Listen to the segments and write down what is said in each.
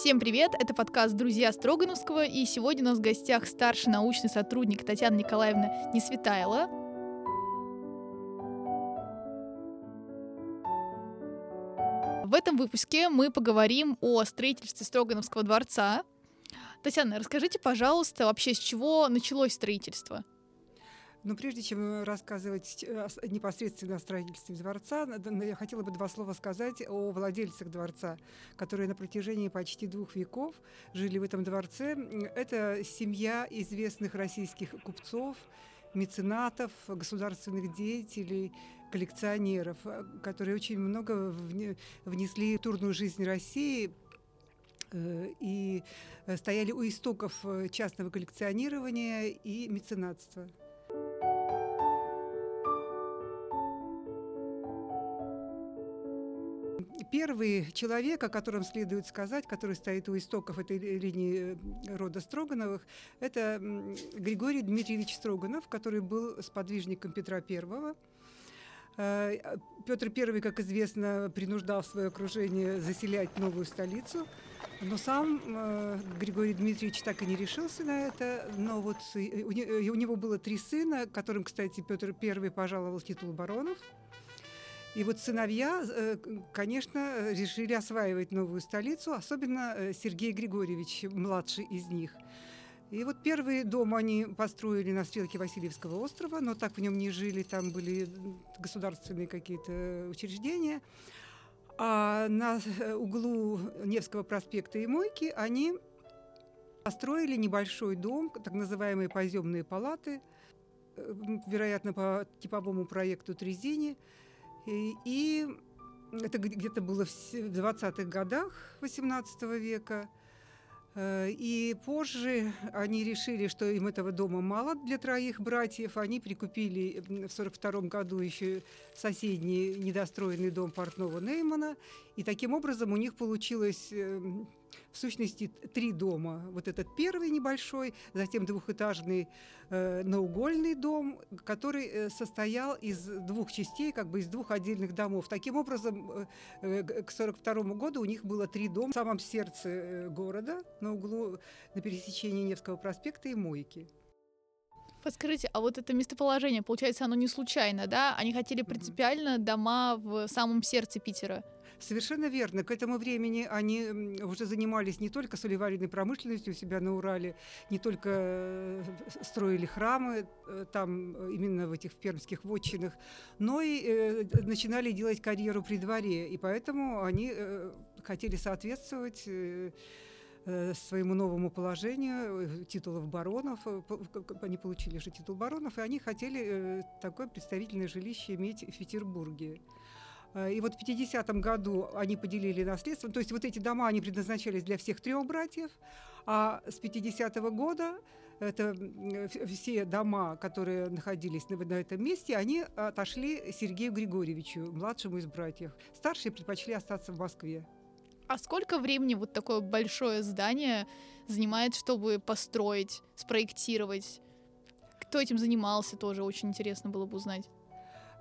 Всем привет! Это подкаст «Друзья Строгановского», и сегодня у нас в гостях старший научный сотрудник Татьяна Николаевна Несветайла. В этом выпуске мы поговорим о строительстве Строгановского дворца. Татьяна, расскажите, пожалуйста, вообще с чего началось строительство? Но прежде чем рассказывать непосредственно о строительстве дворца, я хотела бы два слова сказать о владельцах дворца, которые на протяжении почти двух веков жили в этом дворце. Это семья известных российских купцов, меценатов, государственных деятелей, коллекционеров, которые очень много внесли в турную жизнь России э, и стояли у истоков частного коллекционирования и меценатства. Первый человек, о котором следует сказать, который стоит у истоков этой линии э, рода Строгановых, это Григорий Дмитриевич Строганов, который был сподвижником Петра I. Э, Петр I, как известно, принуждал свое окружение заселять новую столицу, но сам э, Григорий Дмитриевич так и не решился на это. Но вот у него было три сына, которым, кстати, Петр I пожаловал титул баронов. И вот сыновья, э, конечно, решили осваивать новую столицу, особенно э, Сергей Григорьевич, младший из них. И вот первый дом они построили на стрелке Васильевского острова, но так в нем не жили, там были государственные какие-то учреждения. А на э, углу Невского проспекта и Мойки они построили небольшой дом, так называемые поземные палаты, вероятно, по типовому проекту Трезини – и это где-то было в 20-х годах 18 века. Э, и позже они решили, что им этого дома мало для троих братьев. Они прикупили в 1942 году еще соседний недостроенный дом портного Неймана. И таким образом у них получилось эм, в сущности три дома. Вот этот первый небольшой, затем двухэтажный э, наугольный дом, который э, состоял из двух частей, как бы из двух отдельных домов. Таким образом, э, э, к 1942 году у них было три дома в самом сердце э, города, на углу, на пересечении Невского проспекта и Мойки. Подскажите, а вот это местоположение, получается, оно не случайно, да? Они хотели принципиально дома в самом сердце Питера. Совершенно верно. К этому времени они уже занимались не только соливарийной промышленностью у себя на Урале, не только э, строили храмы э, там, э, именно в этих пермских вотчинах, но и начинали делать карьеру при дворе. И поэтому они хотели соответствовать своему новому положению титулов баронов. Они получили же титул баронов, и они хотели такое представительное жилище иметь в Петербурге. Э, и вот в 50-м году они поделили наследство. То есть вот эти дома, они предназначались для всех трех братьев. А с 50-го года это все дома, которые находились на, на этом месте, они отошли Сергею Григорьевичу, младшему из братьев. Старшие предпочли остаться в Москве. А сколько времени вот такое большое здание занимает, чтобы построить, спроектировать? Кто этим занимался, тоже очень интересно было бы узнать.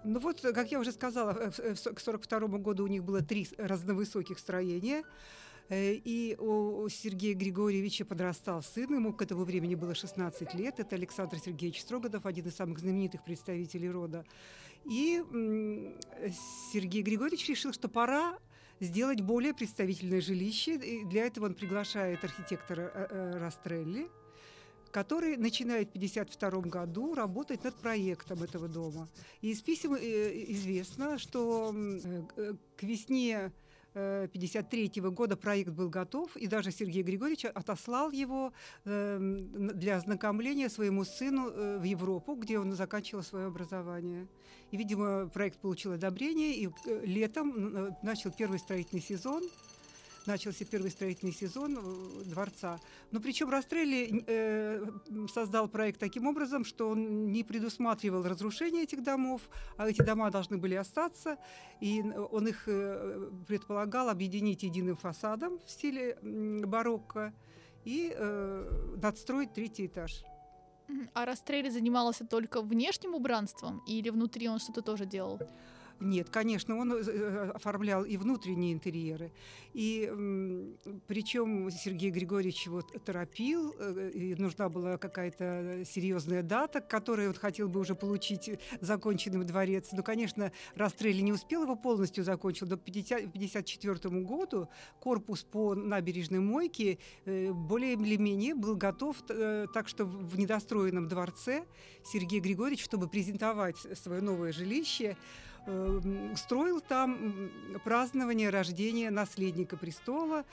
Ну вот, как я уже сказала, к 1942 году у них было три разновысоких строения. Э, и у Сергея Григорьевича подрастал сын, ему к этому времени было 16 лет. Это Александр Сергеевич Строганов, один из самых знаменитых представителей рода. И Сергей Григорьевич решил, что пора сделать более представительное жилище. И для этого он приглашает архитектора э, э, Растрелли, который начинает в 1952 году работать над проектом этого дома. И из писем э, известно, что э, к весне 1953 э, года проект был готов, и даже Сергей Григорьевич отослал его для ознакомления своему сыну в Европу, где он заканчивал свое образование. И, видимо, проект получил одобрение, и летом начал первый строительный сезон – начался первый строительный сезон э, дворца. Но причем Растрелли э, создал проект таким образом, что он не предусматривал разрушение этих домов, а эти дома должны были остаться, и он их э, предполагал объединить единым фасадом в стиле барокко и э, надстроить третий этаж. А Растрелли занимался только внешним убранством или внутри он что-то тоже делал? Нет, конечно, он э, оформлял и внутренние интерьеры. И причем Сергей Григорьевич вот торопил, э, и нужна была какая-то серьезная дата, к которой он хотел бы уже получить законченным дворец. Но, конечно, Растрелли не успел его полностью закончить. До 1954 году корпус по набережной Мойке э, более или менее был готов, так что в недостроенном дворце Сергей Григорьевич, чтобы презентовать свое новое жилище, устроил там празднование рождения наследника престола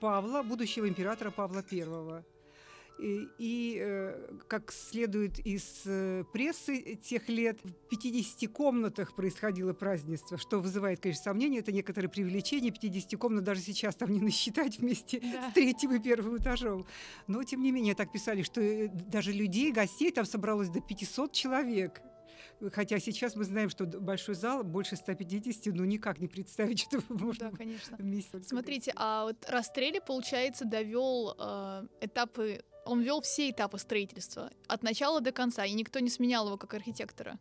Павла, будущего императора Павла I. И, и э, как следует из э, прессы тех лет, в 50 комнатах происходило празднество, что вызывает, конечно, сомнения, это некоторое преувеличение, 50 комнат даже сейчас там не насчитать вместе да. с третьим и первым этажом. Но, тем не менее, так писали, что э, даже людей, гостей там собралось до 500 человек. Хотя сейчас мы знаем, что большой зал больше 150, ну никак не представить, что можно да, конечно. вместе. Смотрите, а вот Растрелли, получается, довел э, этапы, он вел все этапы строительства от начала до конца, и никто не сменял его как архитектора.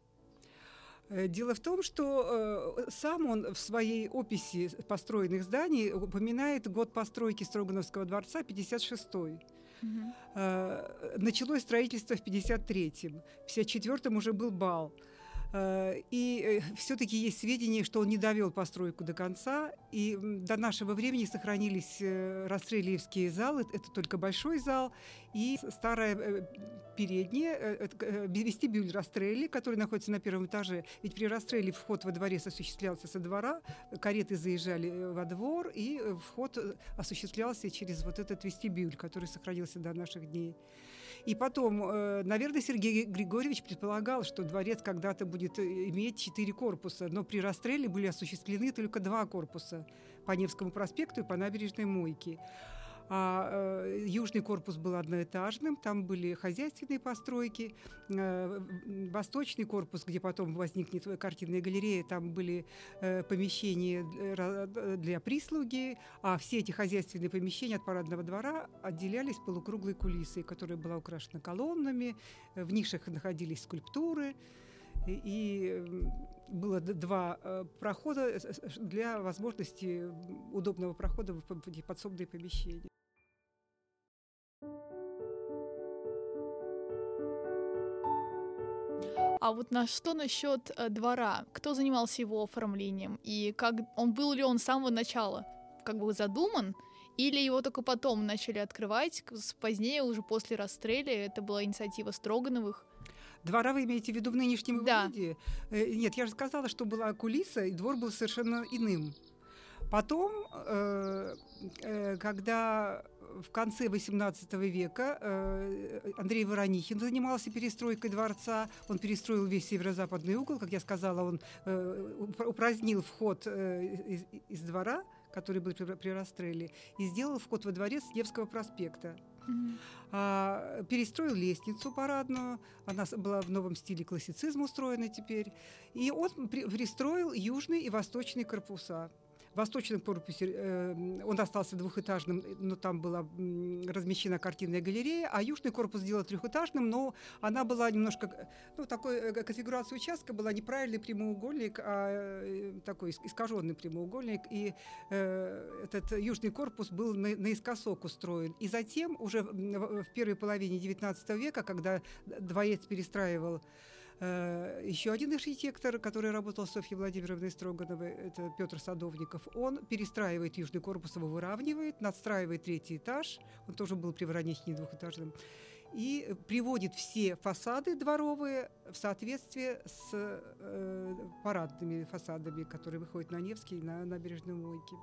Э, дело в том, что э, сам он в своей описи построенных зданий упоминает год постройки Строгановского дворца 56-й. Угу. Э, началось строительство в 53-м, в 54-м уже был бал. Э, и э, все-таки есть сведения, что он не довел постройку до конца, и до нашего времени сохранились э, расстрелиевские залы, это только большой зал, и старая передняя, вестибюль Растрелли, который находится на первом этаже. Ведь при расстреле вход во дворец осуществлялся со двора, кареты заезжали во двор, и вход осуществлялся через вот этот вестибюль, который сохранился до наших дней. И потом, э, наверное, Сергей Григорьевич предполагал, что дворец когда-то будет э, иметь четыре корпуса, но при расстреле были осуществлены только два корпуса по Невскому проспекту и по набережной Мойке. А э, южный корпус был одноэтажным, там были хозяйственные постройки. Э, восточный корпус, где потом возникнет картинная галерея, там были э, помещения для, прислуги, а все эти хозяйственные помещения от парадного двора отделялись полукруглой кулисой, которая была украшена колоннами, в нишах находились скульптуры и было два прохода для возможности удобного прохода в подсобные помещения. А вот на что насчет э, двора? Кто занимался его оформлением? И как он был ли он с самого начала как бы задуман? Или его только потом начали открывать, позднее, уже после расстрела, это была инициатива Строгановых? Двора вы имеете в виду в нынешнем да. виде? Э, нет, я же сказала, что была кулиса, и двор был совершенно иным. Потом, э, когда в конце XVIII века э, Андрей Воронихин занимался перестройкой дворца. Он перестроил весь северо-западный угол. Как я сказала, он э, упразднил вход э, из, из двора, который был при, при расстреле, и сделал вход во дворец Невского проспекта. Mm-hmm. А, перестроил лестницу парадную, она была в новом стиле классицизма устроена теперь, и он при, пристроил южный и восточный корпуса. В восточном корпусе э, он остался двухэтажным, но там была размещена картинная галерея, а южный корпус сделал трехэтажным, но она была немножко, ну, такой э, конфигурация участка была неправильный прямоугольник, а э, такой искаженный прямоугольник, и э, этот южный корпус был на, наискосок устроен. И затем, уже в, первой половине XIX века, когда дворец перестраивал Э, Еще один архитектор, который работал с Софьей Владимировной Строгановой, это Петр Садовников, он перестраивает южный корпус, его выравнивает, надстраивает третий этаж, он тоже был при Воронихине двухэтажным, и приводит все фасады дворовые в соответствии с э, парадными фасадами, которые выходят на Невский и на набережную Мойки.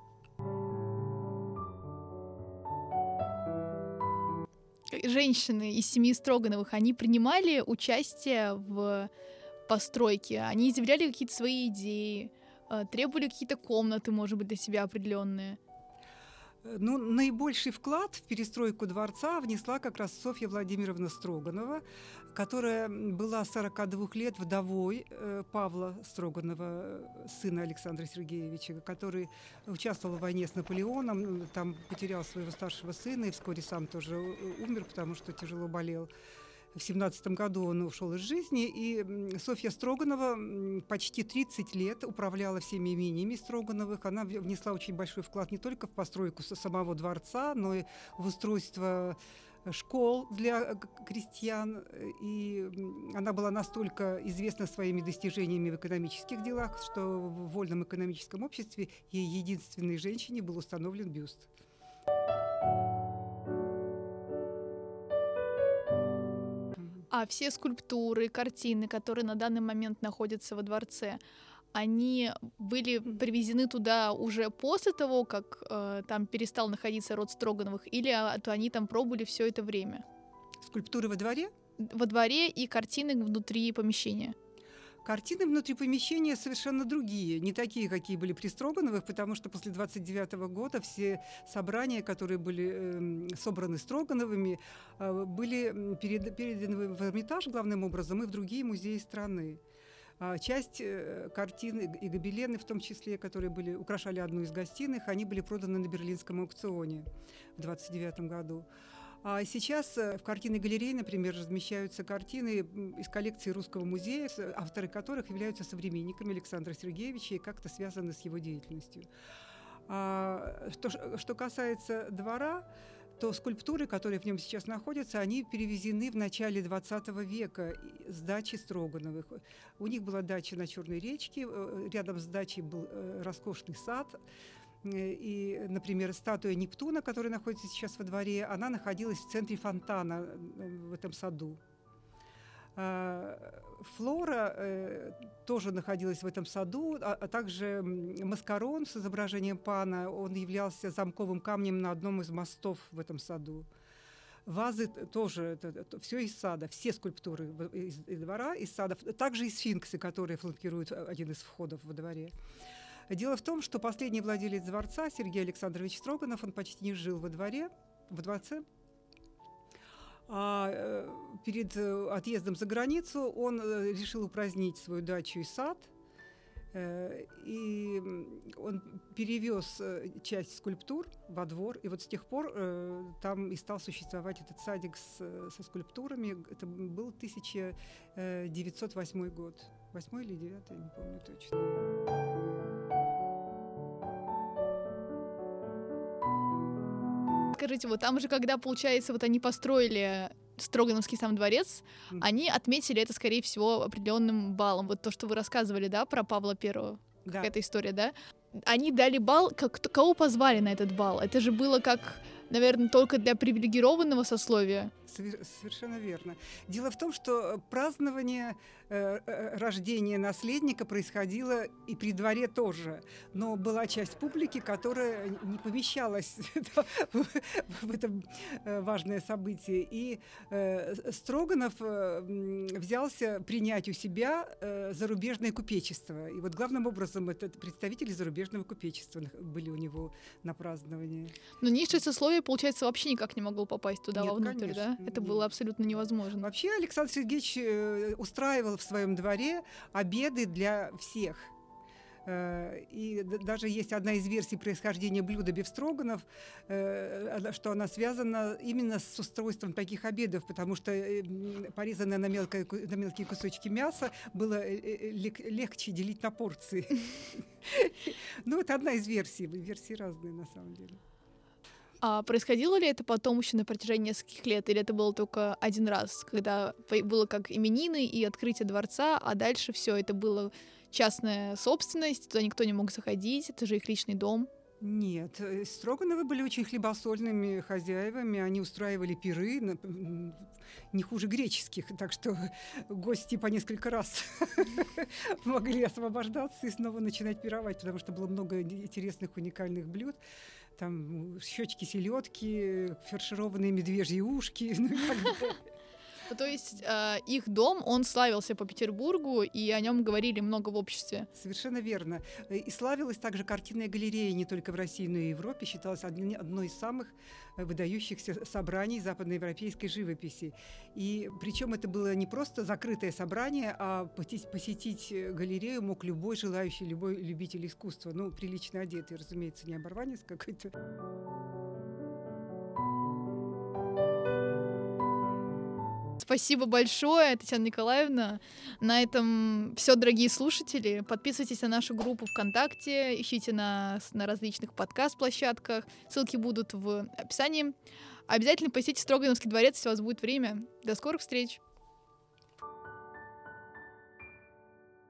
Женщины из семьи Строгановых, они принимали участие в постройке, они изъявляли какие-то свои идеи, э, требовали какие-то комнаты, может быть, для себя определенные. Э, ну, наибольший вклад в перестройку дворца внесла как раз Софья Владимировна Строганова, которая была 42 лет вдовой э, Павла Строганова, сына Александра Сергеевича, который участвовал в войне с Наполеоном, там потерял своего старшего сына и вскоре сам тоже умер, потому что тяжело болел. В семнадцатом году он ушел из жизни, и Софья Строганова почти 30 лет управляла всеми имениями Строгановых. Она внесла очень большой вклад не только в постройку самого дворца, но и в устройство школ для крестьян, и она была настолько известна своими достижениями в экономических делах, что в вольном экономическом обществе ей единственной женщине был установлен бюст. А все скульптуры, картины, которые на данный момент находятся во дворце, они были привезены туда уже после того, как э, там перестал находиться род Строгановых, или а, то они там пробыли все это время? Скульптуры во дворе? Во дворе и картины внутри помещения. Картины внутри помещения совершенно другие, не такие, какие были при Строгановых, потому что после 29 года все собрания, которые были э, собраны Строгановыми, э, были перед, переданы в Эрмитаж главным образом и в другие музеи страны. А часть э, картин и гобелены, в том числе, которые были, украшали одну из гостиных, они были проданы на Берлинском аукционе в 29 году. А сейчас э, в картинной галерее, например, размещаются картины из коллекции Русского музея, авторы которых являются современниками Александра Сергеевича и как-то связаны с его деятельностью. А, что, что касается двора, то скульптуры, которые в нем сейчас находятся, они перевезены в начале 20 века с дачи Строгановых. У них была дача на Черной речке, э, рядом с дачей был э, роскошный сад, и, например, статуя Нептуна, которая находится сейчас во дворе, она находилась в центре фонтана в этом саду. А, флора э, тоже находилась в этом саду, а, а также маскарон с изображением пана, он являлся замковым камнем на одном из мостов в этом саду. Вазы тоже, это, это, все из сада, все скульптуры из, из двора, из сада, также и сфинксы, которые фланкируют один из входов во дворе. Дело в том, что последний владелец дворца, Сергей Александрович Строганов, он почти не жил во дворе, во дворце, а э, перед э, отъездом за границу он э, решил упразднить свою дачу и сад. И он перевез часть скульптур во двор, и вот с тех пор там и стал существовать этот садик с, со скульптурами. Это был 1908 год. Восьмой или девятый, не помню точно. Скажите, вот там же, когда, получается, вот они построили Строгановский сам дворец, mm. они отметили это, скорее всего, определенным баллом. Вот то, что вы рассказывали, да, про Павла Первого. Да. Какая-то история, да? Они дали бал, как, кого позвали на этот бал? Это же было как, наверное, только для привилегированного сословия. Совершенно верно. Дело в том, что празднование Э, э, рождение наследника происходило и при дворе тоже. Но была часть публики, которая не помещалась в это э, важное событие. И Строганов взялся принять у себя зарубежное купечество. И вот главным образом это представители зарубежного купечества были у него на праздновании. Но низшее сословие, получается, вообще никак не могло попасть туда Нет, вовнутрь, конечно. да? Это было абсолютно невозможно. Вообще Александр Сергеевич устраивал в своем дворе обеды для всех. Э, и даже есть одна из версий происхождения блюда бифстроганов, э, что она связана именно с устройством таких обедов, потому что э, порезанное на, мелкое, на мелкие кусочки мяса было легче делить на порции. Ну, это одна из версий. Версии разные на самом деле. А происходило ли это потом еще на протяжении нескольких лет, или это было только один раз, когда было как именины и открытие дворца, а дальше все это было частная собственность, туда никто не мог заходить, это же их личный дом? Нет, э, Строгановы были очень хлебосольными хозяевами, они устраивали пиры, не хуже греческих, так что гости по несколько раз могли освобождаться и снова начинать пировать, потому что было много интересных уникальных блюд. Там щечки селедки, фаршированные медвежьи ушки, ну то есть э, их дом, он славился по Петербургу, и о нем говорили много в обществе. Совершенно верно. И славилась также картинная галерея не только в России, но и в Европе. Считалась одной из самых э, выдающихся собраний западноевропейской живописи. И причем это было не просто закрытое собрание, а посетить галерею мог любой желающий, любой любитель искусства. Ну, прилично одетый, разумеется, не оборванец какой-то. Спасибо большое, Татьяна Николаевна. На этом все, дорогие слушатели. Подписывайтесь на нашу группу ВКонтакте, ищите нас на различных подкаст-площадках. Ссылки будут в описании. Обязательно посетите Строгановский дворец, если у вас будет время. До скорых встреч!